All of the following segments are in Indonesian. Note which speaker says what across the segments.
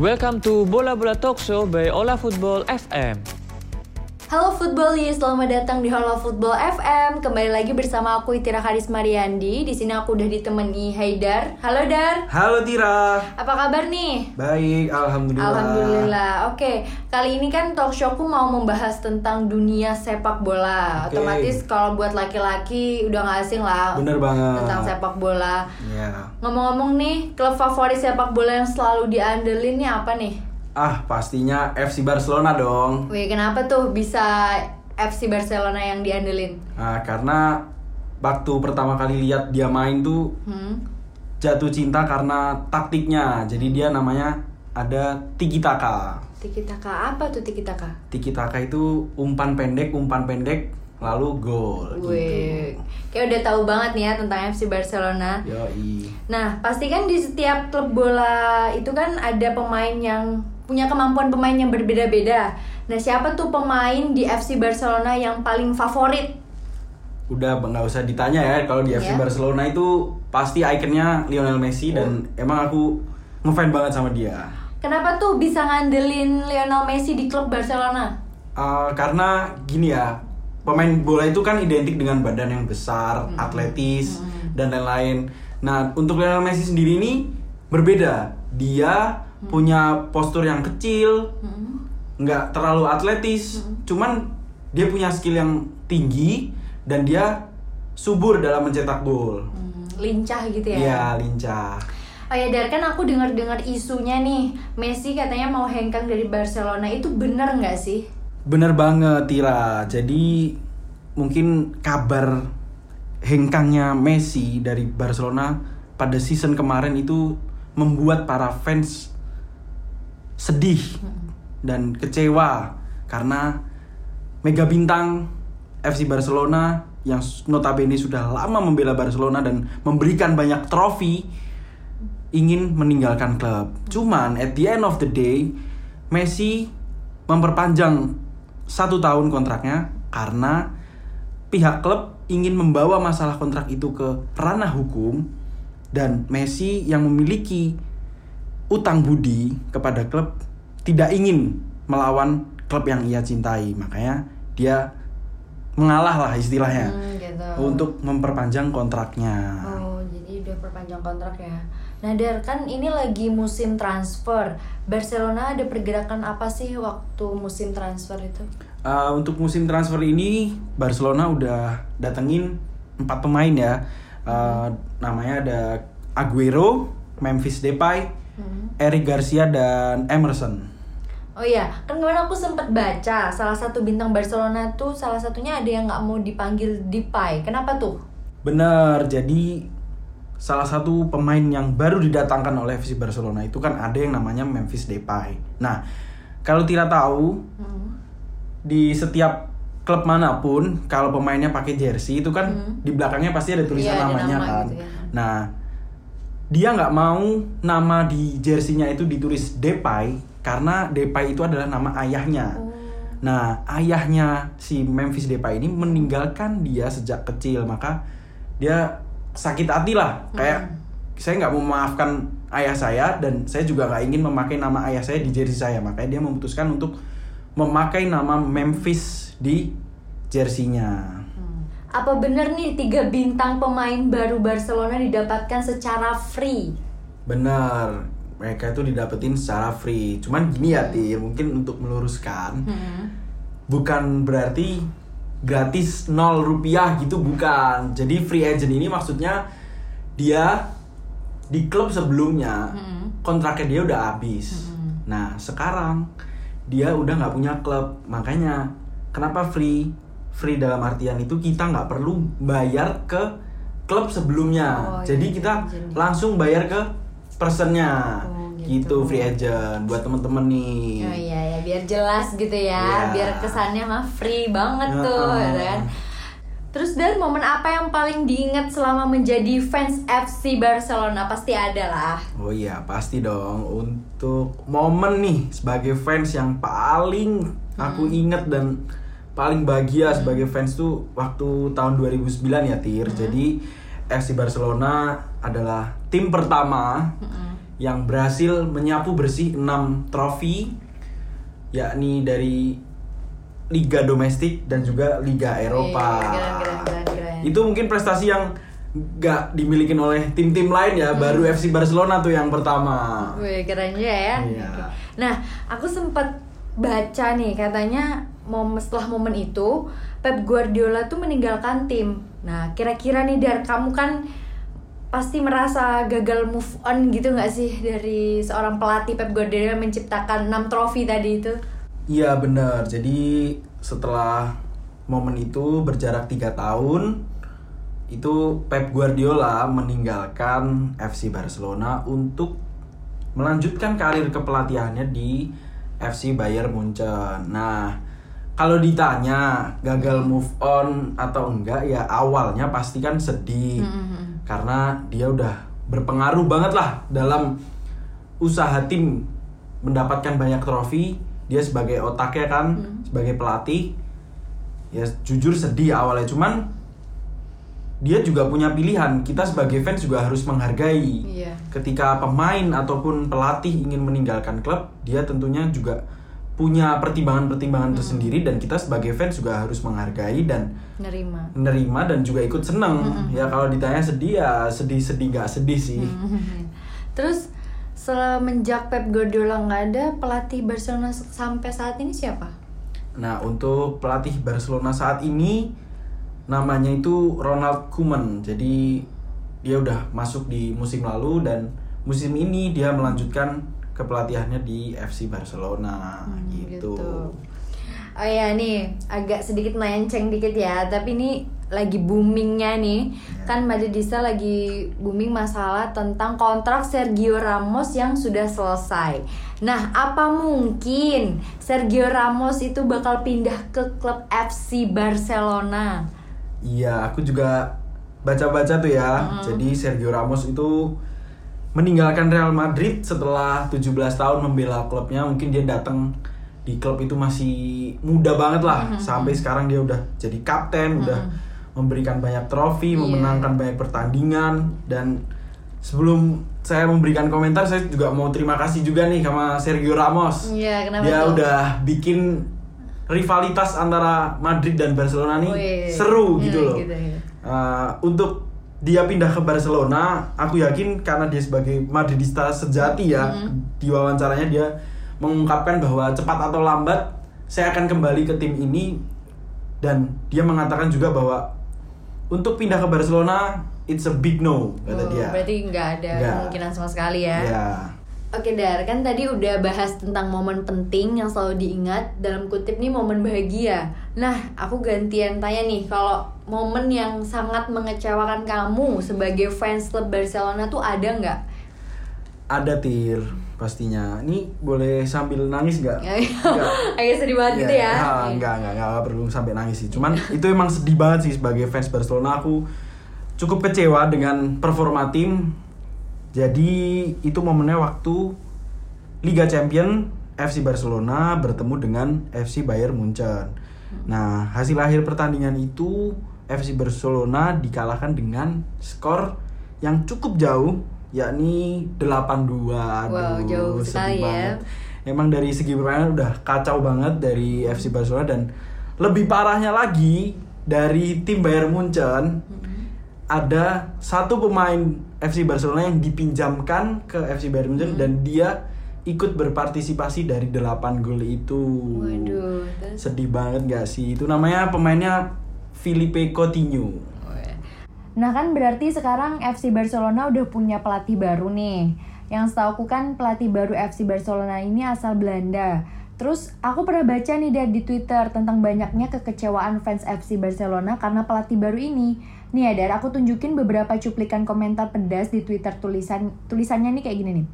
Speaker 1: Welcome to Bola Bola Talk Show by Ola Football FM.
Speaker 2: Halo Footballies, selamat datang di Halo Football FM. Kembali lagi bersama aku Itira Karis Mariandi. Di sini aku udah ditemani Haidar. Halo Dar.
Speaker 3: Halo Tira.
Speaker 2: Apa kabar nih?
Speaker 3: Baik, alhamdulillah.
Speaker 2: Alhamdulillah. Oke, kali ini kan talk showku mau membahas tentang dunia sepak bola.
Speaker 3: Oke.
Speaker 2: Otomatis kalau buat laki-laki udah gak asing lah
Speaker 3: Bener banget.
Speaker 2: tentang sepak bola.
Speaker 3: Ya.
Speaker 2: Ngomong-ngomong nih, klub favorit sepak bola yang selalu diandelin nih apa nih?
Speaker 3: Ah, pastinya FC Barcelona dong.
Speaker 2: Wih, kenapa tuh bisa FC Barcelona yang diandelin?
Speaker 3: Ah, karena waktu pertama kali lihat dia main tuh
Speaker 2: Hmm?
Speaker 3: jatuh cinta karena taktiknya. Jadi dia namanya ada tiki taka.
Speaker 2: Tiki taka apa tuh tiki taka?
Speaker 3: Tiki taka itu umpan pendek, umpan pendek, lalu gol.
Speaker 2: Wih,
Speaker 3: Gitu.
Speaker 2: kayak udah tahu banget nih ya tentang FC Barcelona.
Speaker 3: Yoi.
Speaker 2: Nah, pasti kan di setiap klub bola itu kan ada pemain yang punya kemampuan pemain yang berbeda-beda. Nah, siapa tuh pemain di FC Barcelona yang paling favorit?
Speaker 3: Udah nggak usah ditanya ya kalau di FC
Speaker 2: Ya.
Speaker 3: Barcelona itu pasti ikonnya Lionel Messi dan emang aku ngefans banget sama dia.
Speaker 2: Kenapa tuh bisa ngandelin Lionel Messi di klub Barcelona?
Speaker 3: Uh, karena gini ya, pemain bola itu kan identik dengan badan yang besar, atletis dan lain-lain. Nah, untuk Lionel Messi sendiri ini berbeda. Dia punya postur yang kecil, nggak terlalu atletis, cuman dia punya skill yang tinggi dan dia subur dalam mencetak gol.
Speaker 2: Hmm, lincah gitu ya?
Speaker 3: Iya, lincah.
Speaker 2: Oh ya Dar, kan aku dengar-dengar isunya nih Messi katanya mau hengkang dari Barcelona Itu bener nggak sih?
Speaker 3: Bener banget Tira. Jadi mungkin kabar hengkangnya Messi dari Barcelona pada season kemarin itu membuat para fans sedih dan kecewa karena mega bintang FC Barcelona yang notabene sudah lama membela Barcelona dan memberikan banyak trofi ingin meninggalkan klub. Cuman at the end of the day Messi memperpanjang satu tahun kontraknya karena pihak klub ingin membawa masalah kontrak itu ke ranah hukum dan Messi yang memiliki utang budi kepada klub tidak ingin melawan klub yang ia cintai makanya dia mengalah lah istilahnya
Speaker 2: Hmm, gitu.
Speaker 3: untuk memperpanjang kontraknya
Speaker 2: Oh, jadi udah perpanjang kontrak ya. Nah, Dar, kan ini lagi musim transfer. Barcelona ada pergerakan apa sih waktu musim transfer itu?
Speaker 3: Uh, untuk musim transfer ini Barcelona udah datengin empat pemain ya. Uh, namanya ada Aguero, Memphis Depay, Eric Garcia dan Emerson.
Speaker 2: Oh iya, kan kemarin aku sempat baca salah satu bintang Barcelona tuh salah satunya ada yang nggak mau dipanggil Depay. Kenapa tuh?
Speaker 3: Bener, jadi salah satu pemain yang baru didatangkan oleh FC Barcelona itu kan ada yang namanya Memphis Depay. Nah, kalau tidak tahu
Speaker 2: Hmm.
Speaker 3: di setiap klub mana pun kalau pemainnya pakai jersey itu kan di belakangnya pasti ada tulisan
Speaker 2: ada
Speaker 3: namanya
Speaker 2: nama
Speaker 3: kan.
Speaker 2: gitu ya.
Speaker 3: Nah, dia nggak mau nama di jersinya itu ditulis Depay karena Depay itu adalah nama ayahnya.
Speaker 2: Oh.
Speaker 3: Nah, ayahnya si Memphis Depay ini meninggalkan dia sejak kecil, maka dia sakit hati lah. Kayak saya nggak mau memaafkan ayah saya dan saya juga nggak ingin memakai nama ayah saya di jersey saya, makanya dia memutuskan untuk memakai nama Memphis di jersinya.
Speaker 2: Hmm. Apa bener nih tiga bintang pemain baru Barcelona didapatkan secara free?
Speaker 3: Benar, mereka itu didapetin secara free. Cuman gini ya, Tir, mungkin untuk meluruskan, bukan berarti gratis 0 rupiah gitu bukan. Jadi free agent ini maksudnya dia di klub sebelumnya kontraknya dia udah habis. Nah sekarang dia udah nggak punya klub, makanya kenapa free? Free dalam artian itu kita nggak perlu bayar ke klub sebelumnya.
Speaker 2: Oh,
Speaker 3: Jadi
Speaker 2: iya,
Speaker 3: kita
Speaker 2: agent.
Speaker 3: langsung bayar ke personnya.
Speaker 2: Oh,
Speaker 3: gitu.
Speaker 2: gitu.
Speaker 3: free agent buat temen-temen nih.
Speaker 2: Oh iya ya, biar jelas gitu ya,
Speaker 3: Iya.
Speaker 2: biar kesannya mah free banget tuh,
Speaker 3: Heeh.
Speaker 2: ya kan? Terus dari momen apa yang paling diingat selama menjadi fans FC Barcelona pasti ada lah.
Speaker 3: Oh iya pasti dong untuk momen nih sebagai fans yang paling aku inget dan paling bahagia sebagai fans tuh waktu tahun 2009 ya Tir. Jadi FC Barcelona adalah tim pertama yang berhasil menyapu bersih 6 trofi yakni dari liga domestik dan juga liga Eropa.
Speaker 2: Wih, keren, keren, keren.
Speaker 3: Itu mungkin prestasi yang gak dimiliki oleh tim-tim lain ya,
Speaker 2: Hmm.
Speaker 3: baru FC Barcelona tuh yang pertama.
Speaker 2: Wih, keren juga ya.
Speaker 3: Iya.
Speaker 2: Nah, aku sempat baca nih katanya momen setelah momen itu Pep Guardiola tuh meninggalkan tim. Nah, kira-kira nih Dar, kamu kan pasti merasa gagal move on gitu nggak sih dari seorang pelatih Pep Guardiola menciptakan 6 trofi tadi itu?
Speaker 3: Iya benar. Jadi setelah momen itu berjarak tiga tahun, itu Pep Guardiola meninggalkan FC Barcelona untuk melanjutkan karir kepelatihannya di FC Bayern Munchen. Nah, kalau ditanya gagal move on atau enggak ya awalnya pasti kan sedih.
Speaker 2: Hmm.
Speaker 3: karena dia udah berpengaruh banget lah dalam usaha tim mendapatkan banyak trofi. Dia sebagai otaknya kan sebagai pelatih. Ya jujur sedih awalnya. Cuman dia juga punya pilihan. Kita sebagai fans juga harus menghargai.
Speaker 2: Iya.
Speaker 3: ketika pemain ataupun pelatih ingin meninggalkan klub dia tentunya juga punya pertimbangan-pertimbangan tersendiri dan kita sebagai fans juga harus menghargai dan
Speaker 2: Nerima.
Speaker 3: menerima dan juga ikut seneng ya kalau ditanya sedih ya sedih-sedih nggak sedih sih
Speaker 2: Terus semenjak Pep Guardiola nggak ada, pelatih Barcelona sampai saat ini siapa?
Speaker 3: Nah, untuk pelatih Barcelona saat ini namanya itu Ronald Koeman. Jadi dia udah masuk di musim lalu dan musim ini dia melanjutkan kepelatihannya di FC Barcelona gitu.
Speaker 2: Oh ya nih agak sedikit melenceng dikit ya, tapi ini lagi boomingnya nih kan Madridista lagi booming masalah tentang kontrak Sergio Ramos yang sudah selesai. Nah apa mungkin Sergio Ramos itu bakal pindah ke klub FC Barcelona?
Speaker 3: Iya, aku juga baca-baca tuh ya. Jadi Sergio Ramos itu meninggalkan Real Madrid setelah 17 tahun membela klubnya. Mungkin dia datang di klub itu masih muda banget lah. Sampai sekarang dia udah jadi kapten, udah memberikan banyak trofi,
Speaker 2: Iya.
Speaker 3: memenangkan banyak pertandingan dan sebelum saya memberikan komentar saya juga mau terima kasih juga nih sama Sergio Ramos.
Speaker 2: Iya, kenapa
Speaker 3: Dia
Speaker 2: tuh?
Speaker 3: udah bikin rivalitas antara Madrid dan Barcelona nih
Speaker 2: Wih.
Speaker 3: seru
Speaker 2: Hmm,
Speaker 3: gitu loh.
Speaker 2: gitu, gitu.
Speaker 3: Uh, untuk dia pindah ke Barcelona, aku yakin karena dia sebagai Madridista sejati ya,
Speaker 2: Hmm.
Speaker 3: di wawancaranya dia mengungkapkan bahwa cepat atau lambat saya akan kembali ke tim ini dan dia mengatakan juga bahwa untuk pindah ke Barcelona it's a big no kata
Speaker 2: Oh,
Speaker 3: dia.
Speaker 2: Berarti nggak ada
Speaker 3: Nggak.
Speaker 2: kemungkinan sama sekali ya?
Speaker 3: Ya.
Speaker 2: Oke Dar, kan tadi udah bahas tentang momen penting yang selalu diingat dalam kutip nih momen bahagia. Nah, aku gantian tanya nih, kalau momen yang sangat mengecewakan kamu sebagai fans klub Barcelona tuh ada nggak?
Speaker 3: Ada tir pastinya. Ini boleh sambil nangis nggak? Nggak.
Speaker 2: Agak sedih banget gitu ya?
Speaker 3: Ah, enggak, enggak, enggak, enggak perlu sampai nangis sih. Cuman itu emang sedih banget sih sebagai fans Barcelona aku cukup kecewa dengan performa tim. Jadi itu momennya waktu Liga Champion FC Barcelona bertemu dengan FC Bayern Munchen. Nah, hasil akhir pertandingan itu FC Barcelona dikalahkan dengan skor yang cukup jauh yakni 8-2.
Speaker 2: Wow, jauh sekali ya.
Speaker 3: banget. Emang dari segi permainan udah kacau banget dari FC Barcelona dan lebih parahnya lagi dari tim Bayern Munchen ada satu pemain FC Barcelona yang dipinjamkan ke FC Bayern Munchen dan dia ikut berpartisipasi dari 8 gol itu.
Speaker 2: Waduh?
Speaker 3: Sedih banget gak sih? Itu namanya pemainnya Filipe Coutinho.
Speaker 2: Nah kan berarti sekarang FC Barcelona udah punya pelatih baru nih. Yang setahu aku kan pelatih baru FC Barcelona ini asal Belanda. Terus aku pernah baca nih dari di Twitter tentang banyaknya kekecewaan fans FC Barcelona karena pelatih baru ini. Nih ya, Dar, aku tunjukin beberapa cuplikan komentar pedas di Twitter tulisan tulisannya nih kayak gini nih.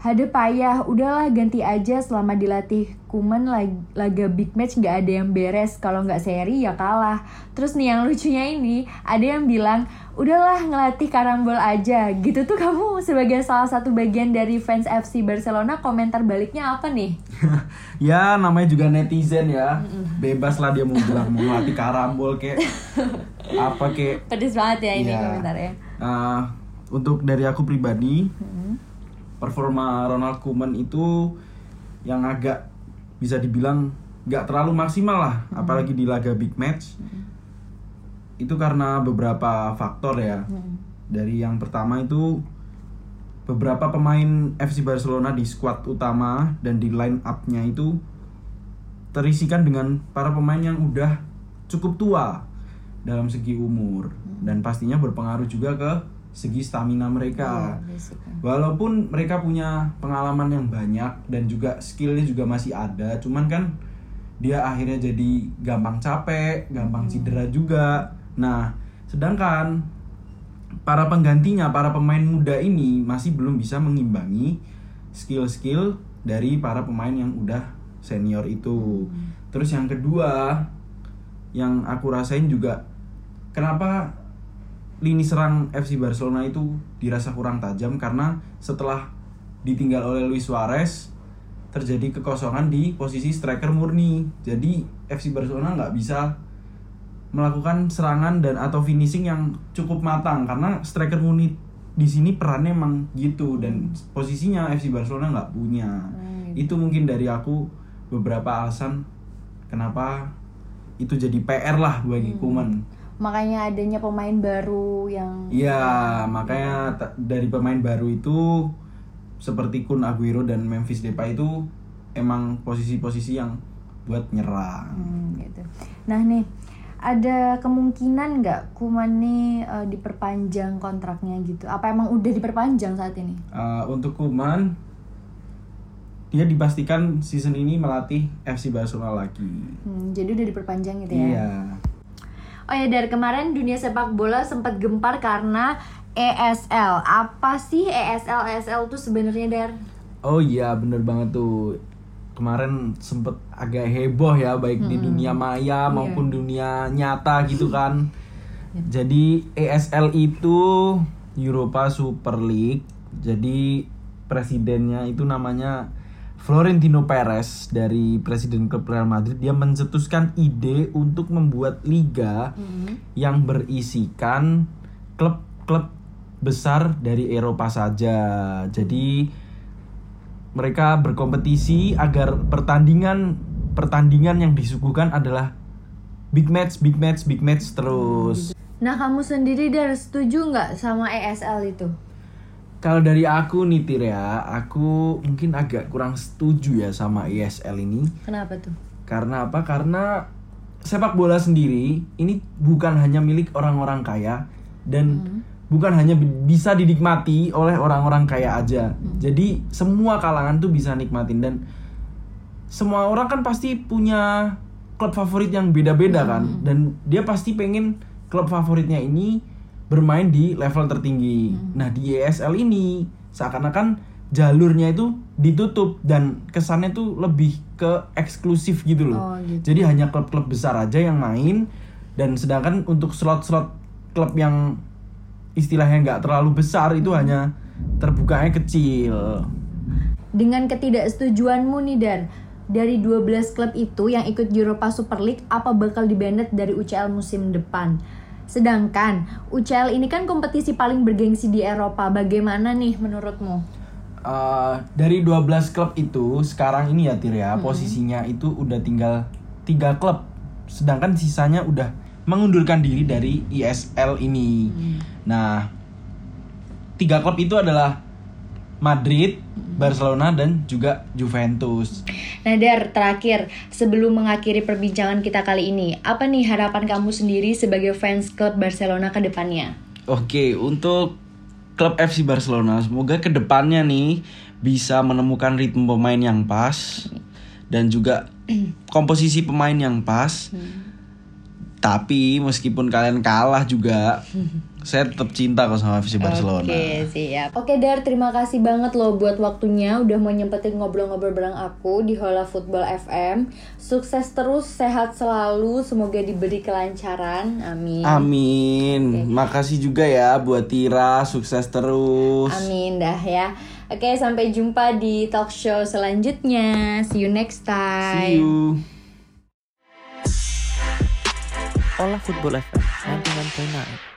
Speaker 2: Hade payah, udahlah ganti aja selama dilatih Kuman lag- laga big match nggak ada yang beres kalau nggak seri ya kalah. Terus nih yang lucunya ini ada yang bilang udahlah ngelatih karambol aja. Gitu tuh kamu sebagai salah satu bagian dari fans FC Barcelona komentar baliknya apa nih?
Speaker 3: ya namanya juga netizen ya. Bebas lah dia mau bilang mau ngelatih karambol kek apa kek
Speaker 2: Pedes banget ya ini
Speaker 3: Iya.
Speaker 2: komentarnya.
Speaker 3: Nah, untuk dari aku pribadi, performa Ronald Koeman itu yang agak bisa dibilang nggak terlalu maksimal lah, apalagi di laga big match. Itu karena beberapa faktor ya. Dari yang pertama itu beberapa pemain FC Barcelona di skuad utama dan di line up-nya itu terisikan dengan para pemain yang udah cukup tua dalam segi umur. Dan pastinya berpengaruh juga ke segi stamina mereka.
Speaker 2: Basically.
Speaker 3: Walaupun mereka punya pengalaman yang banyak dan juga skillnya juga masih ada, cuman kan dia akhirnya jadi gampang capek, gampang cedera juga. Nah, sedangkan para penggantinya, para pemain muda ini masih belum bisa mengimbangi skill-skill dari para pemain yang udah senior itu. Terus yang kedua, yang aku rasain juga kenapa lini serang FC Barcelona itu dirasa kurang tajam karena setelah ditinggal oleh Luis Suarez terjadi kekosongan di posisi striker murni. Jadi FC Barcelona nggak bisa melakukan serangan dan atau finishing yang cukup matang karena striker murni di sini perannya emang gitu dan posisinya FC Barcelona nggak punya.
Speaker 2: Hmm,
Speaker 3: Itu mungkin dari aku beberapa alasan kenapa itu jadi PR lah bagi Kuman.
Speaker 2: Makanya adanya pemain baru yang
Speaker 3: Iya, makanya dari pemain baru itu seperti Kun Aguero dan Memphis Depay itu emang posisi-posisi yang buat nyerang.
Speaker 2: Hmm, gitu. Nah nih, ada kemungkinan nggak Kuman nih eh, diperpanjang kontraknya gitu? Apa emang udah diperpanjang saat ini?
Speaker 3: Uh, untuk Kuman dia dipastikan season ini melatih FC Barcelona lagi.
Speaker 2: Hmm, jadi udah diperpanjang gitu ya?
Speaker 3: Iya.
Speaker 2: Oh ya dari kemarin dunia sepak bola sempat gempar karena ESL. Apa sih ESL? ESL tuh sebenarnya Dar?
Speaker 3: Oh iya, bener banget tuh. Kemarin sempet agak heboh ya, baik di dunia maya maupun dunia nyata gitu kan. Jadi ESL itu Europa Super League. Jadi presidennya itu namanya Florentino Perez dari presiden klub Real Madrid. Dia mencetuskan ide untuk membuat liga yang berisikan klub-klub besar dari Eropa saja. Jadi mereka berkompetisi agar pertandingan pertandingan yang disuguhkan adalah big match, big match, big match terus.
Speaker 2: Nah kamu sendiri Dar setuju nggak sama ESL itu?
Speaker 3: Kalau dari aku nih Tir ya, aku mungkin agak kurang setuju ya sama ESL ini.
Speaker 2: Kenapa tuh?
Speaker 3: Karena apa? Karena sepak bola sendiri ini bukan hanya milik orang-orang kaya dan bukan hanya bi- bisa dinikmati oleh orang-orang kaya aja. Jadi semua kalangan tuh bisa nikmatin dan semua orang kan pasti punya klub favorit yang beda-beda kan dan dia pasti pengen klub favoritnya ini bermain di level tertinggi. Nah, di ESL ini seakan-akan jalurnya itu ditutup dan kesannya tuh lebih ke eksklusif gitu loh.
Speaker 2: Oh, gitu.
Speaker 3: Jadi hanya klub-klub besar aja yang main dan sedangkan untuk slot-slot klub yang istilahnya nggak terlalu besar itu hanya terbukanya kecil.
Speaker 2: Dengan ketidaksetujuanmu nih Dar, dari 12 klub itu yang ikut Europa Super League apa bakal dibanet dari UCL musim depan? Sedangkan UCL ini kan kompetisi paling bergengsi di Eropa. Bagaimana nih menurutmu?
Speaker 3: Eh, dari 12 klub itu sekarang ini ya Tir ya posisinya itu udah tinggal tiga klub. Sedangkan sisanya udah mengundurkan diri dari ISL ini. Nah tiga klub itu adalah Madrid Barcelona dan juga Juventus
Speaker 2: Nah Dar, terakhir sebelum mengakhiri perbincangan kita kali ini, apa nih harapan kamu sendiri sebagai fans klub Barcelona ke depannya?
Speaker 3: Oke, untuk klub FC Barcelona semoga ke depannya nih bisa menemukan ritme pemain yang pas dan juga komposisi pemain yang pas. Tapi meskipun kalian kalah juga, saya tetap cinta kok sama FC Barcelona.
Speaker 2: Oke, siap. Oke, Dar, terima kasih banget loh buat waktunya udah mau nyempetin ngobrol-ngobrol bareng aku di Hola Football FM. Sukses terus, sehat selalu, semoga diberi kelancaran. Amin.
Speaker 3: Amin. Makasih juga ya buat Tira, sukses terus.
Speaker 2: Amin dah ya. Oke, sampai jumpa di talk show selanjutnya. See you next time.
Speaker 3: See you.
Speaker 1: Olah Football FM 91.9